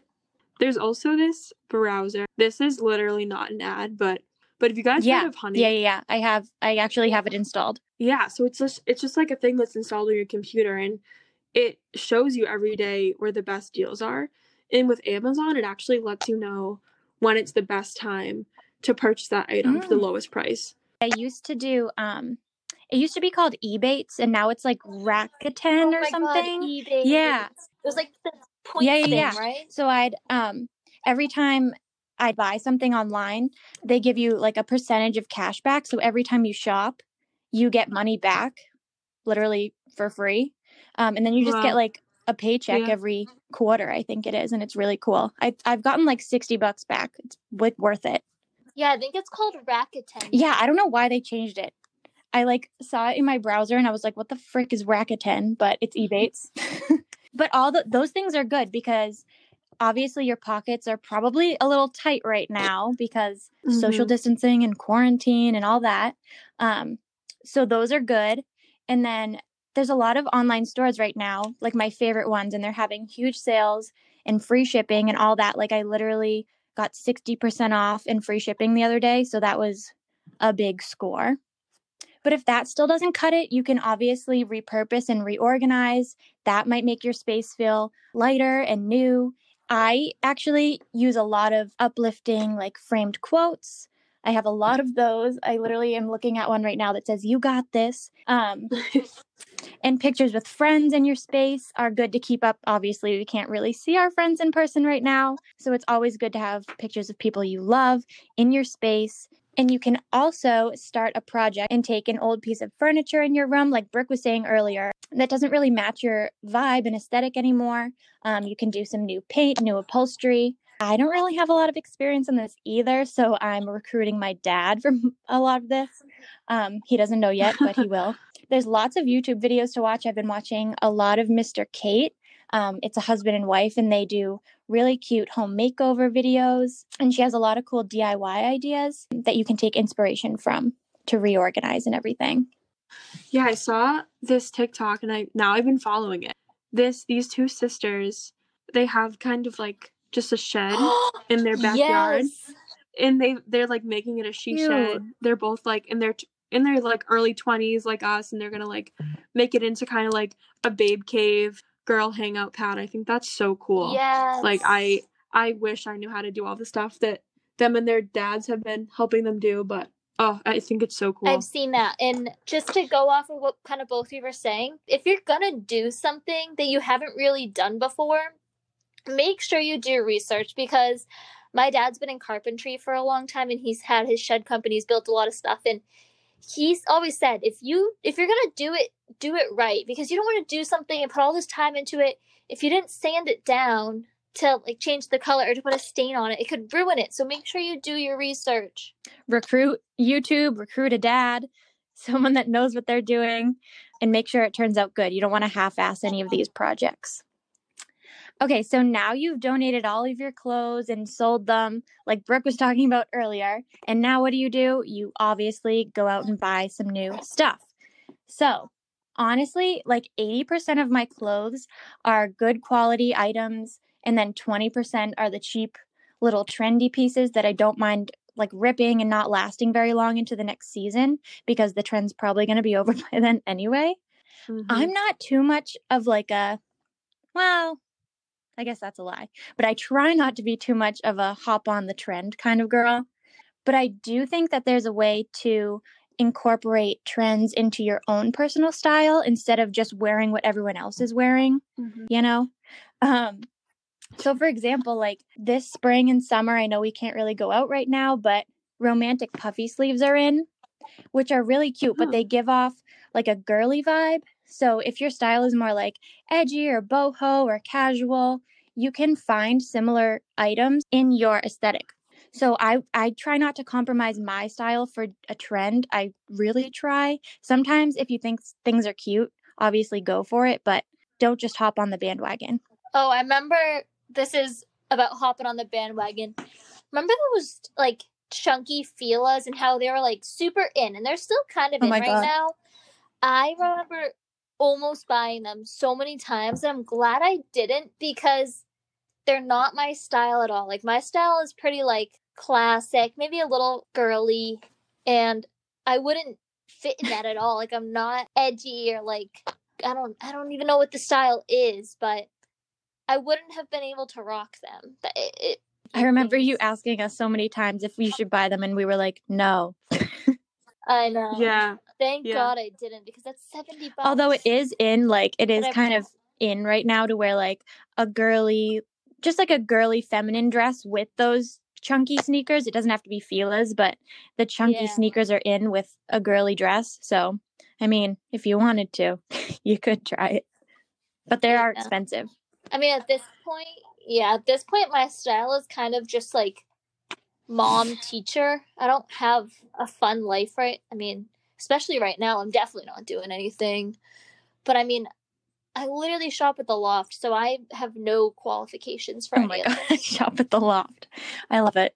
There's also this browser. This is literally not an ad, but but if you guys yeah. heard of Honey, yeah, yeah, yeah, I have. I actually have it installed. Yeah, so it's just it's just like a thing that's installed on your computer, and it shows you every day where the best deals are. And with Amazon, it actually lets you know when it's the best time to purchase that item mm. for the mm. lowest price. I used to do um it used to be called Ebates and now it's like Rakuten oh or something. God, yeah. It was like the point yeah, yeah, thing, yeah. right? So I'd um every time I buy something online, they give you like a percentage of cash back. So every time you shop, you get money back, literally for free. Um, and then you just wow. get like a paycheck yeah. every quarter, I think it is, and it's really cool. I I've gotten like sixty bucks back. It's worth it. Yeah, I think it's called Rakuten. Yeah, I don't know why they changed it. I like saw it in my browser and I was like, "What the frick is Rakuten?" But it's Ebates. but all the, those things are good because obviously your pockets are probably a little tight right now because mm-hmm. social distancing and quarantine and all that. Um, so those are good. And then there's a lot of online stores right now, like my favorite ones, and they're having huge sales and free shipping and all that. Like I literally got 60% off and free shipping the other day. So that was a big score. But if that still doesn't cut it, you can obviously repurpose and reorganize. That might make your space feel lighter and new I actually use a lot of uplifting, like framed quotes. I have a lot of those. I literally am looking at one right now that says, You got this. Um, and pictures with friends in your space are good to keep up. Obviously, we can't really see our friends in person right now. So it's always good to have pictures of people you love in your space. And you can also start a project and take an old piece of furniture in your room, like Brooke was saying earlier, that doesn't really match your vibe and aesthetic anymore. Um, you can do some new paint, new upholstery. I don't really have a lot of experience in this either, so I'm recruiting my dad for a lot of this. Um, he doesn't know yet, but he will. There's lots of YouTube videos to watch. I've been watching a lot of Mr. Kate. Um, it's a husband and wife, and they do really cute home makeover videos. And she has a lot of cool DIY ideas that you can take inspiration from to reorganize and everything. Yeah, I saw this TikTok and I now I've been following it. This these two sisters, they have kind of like just a shed in their backyard. Yes. And they they're like making it a she shed. They're both like in their in their like early 20s like us and they're going to like make it into kind of like a babe cave girl hangout pad. I think that's so cool. Yes. Like I I wish I knew how to do all the stuff that them and their dads have been helping them do, but oh, I think it's so cool. I've seen that. And just to go off of what kind of both of you were saying, if you're gonna do something that you haven't really done before, make sure you do research because my dad's been in carpentry for a long time and he's had his shed companies built a lot of stuff. And he's always said if you if you're gonna do it do it right because you don't want to do something and put all this time into it. If you didn't sand it down to like change the color or to put a stain on it it could ruin it. So make sure you do your research. Recruit youtube recruit a dad someone that knows what they're doing and make sure it turns out good. You don't want to half-ass any of these projects Okay, so now you've donated all of your clothes and sold them, like Brooke was talking about earlier. And now what do you do? You obviously go out and buy some new stuff. So, honestly, like 80% of my clothes are good quality items, and then 20% are the cheap little trendy pieces that I don't mind like ripping and not lasting very long into the next season because the trend's probably going to be over by then anyway. Mhm. I'm not too much of like a, well, I guess that's a lie, but I try not to be too much of a hop on the trend kind of girl. But I do think that there's a way to incorporate trends into your own personal style instead of just wearing what everyone else is wearing, Mhm. you know? Um, so, for example, like this spring and summer, I know we can't really go out right now, but romantic puffy sleeves are in, which are really cute, but they give off like a girly vibe. So, if your style is more like edgy or boho or casual, you can find similar items in your aesthetic. So I I try not to compromise my style for a trend. I really try. Sometimes if you think things are cute, obviously go for it, but don't just hop on the bandwagon. Oh, I remember this is about hopping on the bandwagon. Remember those like chunky Fila's and how they were like super in and they're still kind of Oh in right God. now. I remember almost buying them so many times and I'm glad I didn't because they're not my style at all. Like my style is pretty like classic, maybe a little girly and I wouldn't fit in that at all. Like I'm not edgy or like I don't I don't even know what the style is, but I wouldn't have been able to rock them. That- It, it, I remember you asking us so many times if we should buy them and we were like, "No." I know. Yeah. Thank yeah. God I didn't because that's seventy bucks. Although it is in like it is kind of in right now to wear like a girly just like a girly feminine dress with those chunky sneakers. It doesn't have to be Fila's, but the chunky Yeah. sneakers are in with a girly dress. So, I mean, if you wanted to, you could try it. But they are expensive. I mean, at this point, yeah, at this point, my style is kind of just like mom teacher. I don't have a fun life, right? I mean, especially right now, I'm definitely not doing anything. But I mean, I literally shop at the loft, so I have no qualifications for Oh my god, shop at the loft. I love it.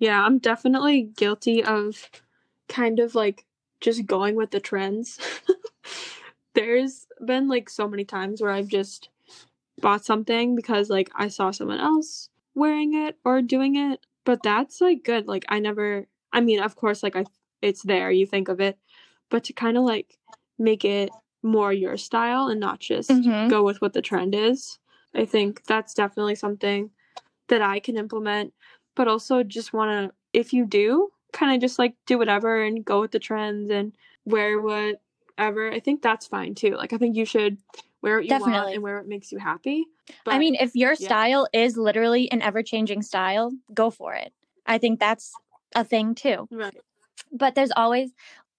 Yeah, I'm definitely guilty of kind of like just going with the trends. There's been like so many times where I've just bought something because like I saw someone else wearing it or doing it, but that's like good. Like I never I mean, of course like I it's there, you think of it, but to kind of like make it more your style and not just Mhm. go with what the trend is. I think that's definitely something that I can implement, but also just want to, if you do, kind of just like do whatever and go with the trends and wear whatever. I think that's fine too. Like, I think you should wear what you want and wear what makes you happy. But, I mean, if your yeah. style is literally an ever changing style, go for it. I think that's a thing too. right. But there's always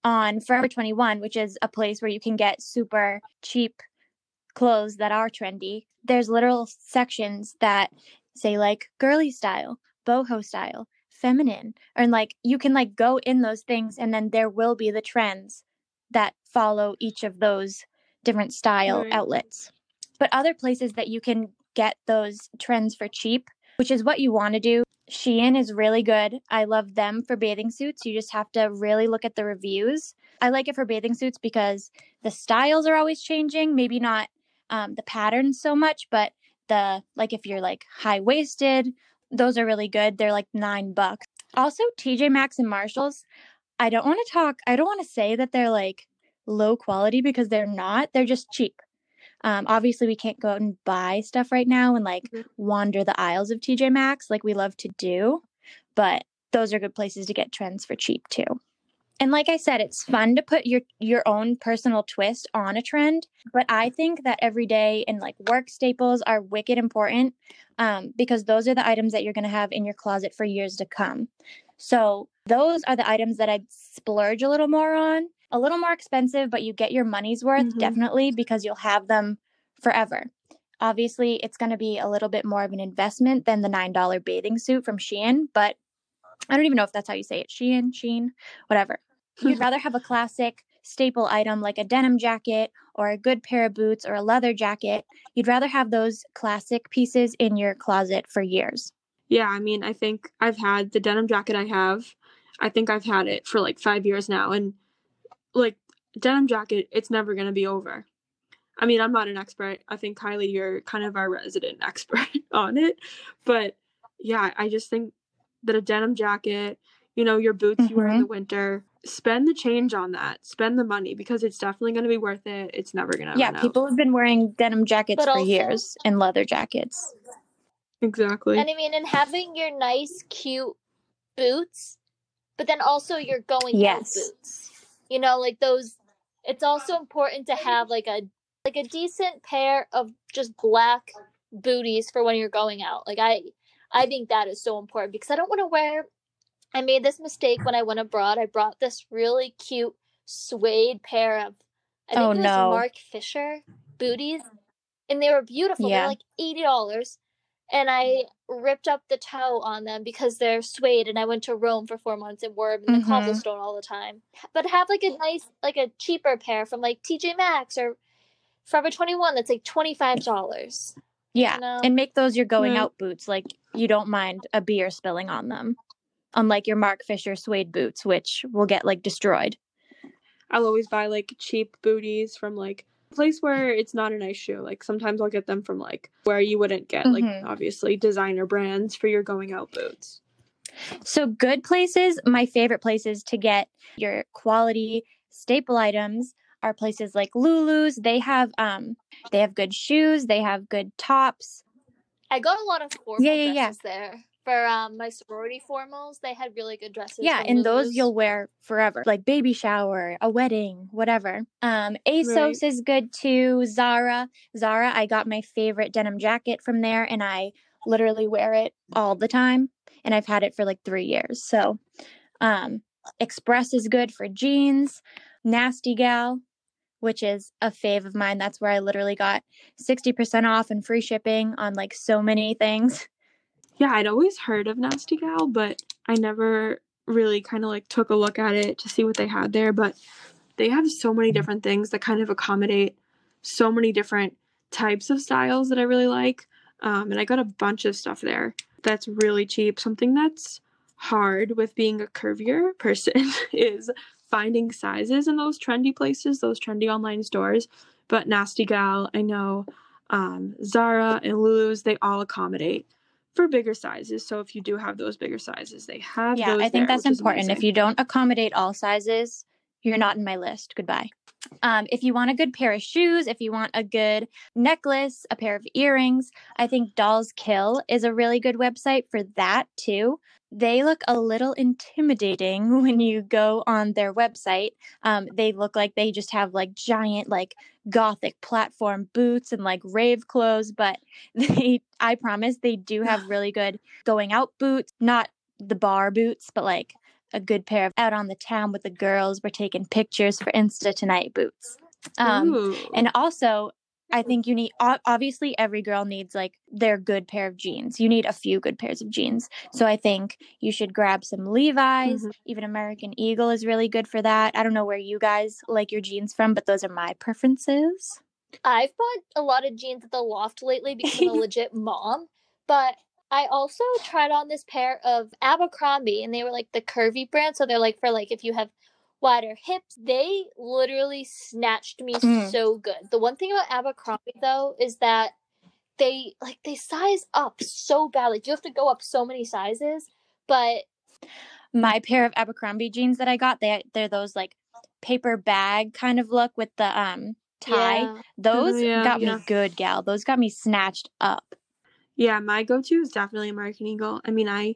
on Forever 21, which is a place where you can get super cheap clothes that are trendy. There's literal sections that say like girly style, boho style, feminine, and like you can like go in those things and then there will be the trends that follow each of those different style Right. outlets. But other places that you can get those trends for cheap, which is what you want to do. Shein is really good. I love them for bathing suits. You just have to really look at the reviews. I like it for bathing suits because the styles are always changing. Maybe not um, the patterns so much, but the like if you're like high waisted, those are really good. They're like nine bucks. Also, TJ Maxx and Marshalls. I don't want to talk. I don't want to say that they're like low quality because they're not. They're just cheap. Um, obviously, we can't go out and buy stuff right now and like Mhm. wander the aisles of TJ Maxx like we love to do, but those are good places to get trends for cheap too. And like I said, it's fun to put your your own personal twist on a trend, but I think that everyday and like work staples are wicked important um, because those are the items that you're going to have in your closet for years to come. So those are the items that I'd splurge a little more on. A little more expensive, but you get your money's worth Mhm. definitely because you'll have them forever. Obviously, it's going to be a little bit more of an investment than the $9 bathing suit from Shein, but I don't even know if that's how you say it. Shein, Sheen, whatever. You'd rather have a classic staple item like a denim jacket or a good pair of boots or a leather jacket, you'd rather have those classic pieces in your closet for years. Yeah, I mean, I think I've had the denim jacket I have. I think I've had it for like five years now. And like, denim jacket, it's never going to be over. I mean, I'm not an expert. I think Kylie, you're kind of our resident expert on it. But yeah, I just think that a denim jacket, you know, your boots you wear in Mhm. the winter, spend the change on that. Spend the money because it's definitely going to be worth it. It's never going to yeah, run out. people have been wearing denim jackets But for also- years and leather jackets. Exactly. And I mean, and having your nice, cute boots, but then also you're going Yes. boots. You know, like those. It's also important to have like a like a decent pair of just black booties for when you're going out. Like I, I think that is so important because I don't want to wear. I made this mistake when I went abroad. I brought this really cute suede pair of. I think Oh, it was no. Marc Fisher booties, and they were beautiful. Yeah. They're like eighty dollars and I ripped up the toe on them because they're suede. And I went to Rome for four months and wore them in the Mhm. cobblestone all the time. But have like a nice, like a cheaper pair from like TJ Maxx or Forever Twenty One that's like twenty five dollars. Yeah, know? and make those your going Right. out boots. Like you don't mind a beer spilling on them, unlike your Marc Fisher suede boots, which will get like destroyed. I'll always buy like cheap booties from like a place where it's not a nice shoe. Like sometimes I'll get them from like where you wouldn't get like Mhm. obviously designer brands for your going out boots. So, good places, my favorite places to get your quality staple items are places like Lulu's. They have um they have good shoes, they have good tops. I got a lot of formal Yeah, yeah, yeah. dresses there. For um, my sorority formals, they had really good dresses. Yeah, and those you'll wear forever. Like baby shower, a wedding, whatever. Um ASOS Right. is good too. Zara. Zara, I got my favorite denim jacket from there and I literally wear it all the time and I've had it for like 3 years. So, um Express is good for jeans. Nasty Gal, which is a fave of mine. That's where I literally got 60% off and free shipping on like so many things. Yeah, I'd always heard of Nasty Gal, but I never really kind of like took a look at it to see what they had there. But they have so many different things that kind of accommodate so many different types of styles that I really like. Um, and I got a bunch of stuff there that's really cheap. Something that's hard with being a curvier person is finding sizes in those trendy places, those trendy online stores. But Nasty Gal, I know um, Zara and Lulu's, they all accommodate for bigger sizes. So if you do have those bigger sizes, they have Yeah, those I think there, that's important. If you don't accommodate all sizes, you're not in my list. Goodbye. Um, if you want a good pair of shoes, if you want a good necklace, a pair of earrings, I think Dolls Kill is a really good website for that too. They look a little intimidating when you go on their website. Um, they look like they just have like giant, like gothic platform boots and like rave clothes, but they, I promise, they do have really good going out boots, not the bar boots, but like a good pair of out on the town with the girls. We're taking pictures for Insta tonight boots. Um, and also, I think you need obviously every girl needs like their good pair of jeans. You need a few good pairs of jeans. So I think you should grab some Levi's. Mhm. Even American Eagle is really good for that. I don't know where you guys like your jeans from, but those are my preferences. I've bought a lot of jeans at the loft lately because I'm a legit mom. But I also tried on this pair of Abercrombie and they were like the curvy brand. So they're like for like if you have wider hips. They literally snatched me Mm. so good. The one thing about Abercrombie though is that they like they size up so bad. Like you have to go up so many sizes. But My pair of Abercrombie jeans that I got, they they're those like paper bag kind of look with the um tie. yeah. Those yeah, got yeah. me good, gal. Those got me snatched up. Yeah, my go-to is definitely American Eagle. I mean, I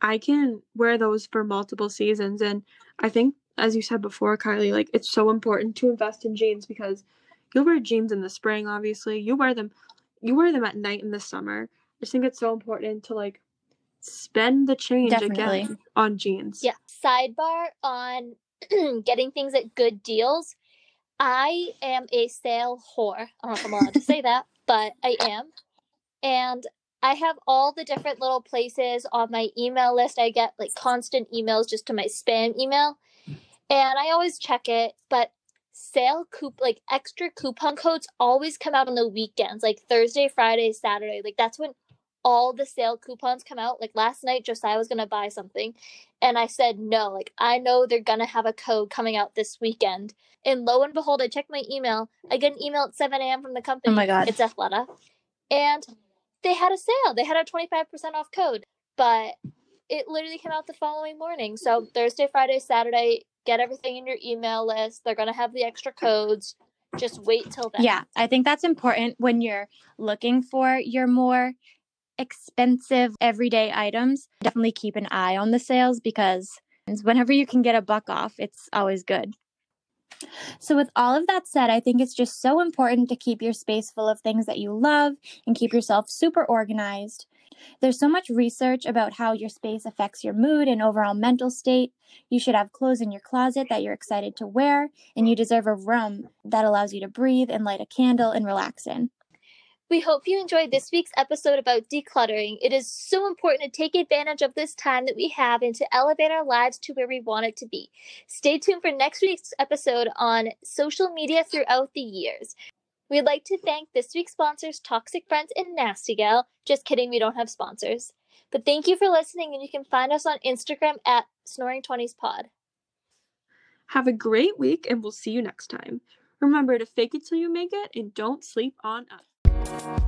I can wear those for multiple seasons and I think as you said before, Kylie, like it's so important to invest in jeans because you'll wear jeans in the spring, obviously. You wear them you wear them at night in the summer. I just think it's so important to like spend the change Definitely. again on jeans. Yeah. Sidebar on getting things at good deals. I am a sale whore. I don't know if I'm allowed to say that, but I am. And I have all the different little places on my email list. I get like constant emails just to my spam email. And I always check it, but sale coup like extra coupon codes always come out on the weekends, like Thursday, Friday, Saturday. Like that's when all the sale coupons come out. Like last night, Josiah was gonna buy something, and I said no. Like I know they're gonna have a code coming out this weekend. And lo and behold, I checked my email. I get an email at 7 a.m. from the company. Oh my God. It's Athleta. And they had a sale. They had a 25% off code. But it literally came out the following morning. So mm-hmm. Thursday, Friday, Saturday, get everything in your email list. They're gonna have the extra codes. Just wait till then. Yeah, I think that's important when you're looking for your more expensive everyday items. Definitely keep an eye on the sales because whenever you can get a buck off, it's always good. So, with all of that said, I think it's just so important to keep your space full of things that you love and keep yourself super organized. There's so much research about how your space affects your mood and overall mental state. You should have clothes in your closet that you're excited to wear, and you deserve a room that allows you to breathe and light a candle and relax in. We hope you enjoyed this week's episode about decluttering. It is so important to take advantage of this time that we have and to elevate our lives to where we want it to be. Stay tuned for next week's episode on social media throughout the years. We'd like to thank this week's sponsors, Toxic Friends and Nasty Gal. Just kidding, we don't have sponsors. But thank you for listening, and you can find us on Instagram at Snoring20spod. Have a great week, and we'll see you next time. Remember to fake it till you make it, and don't sleep on us. Thank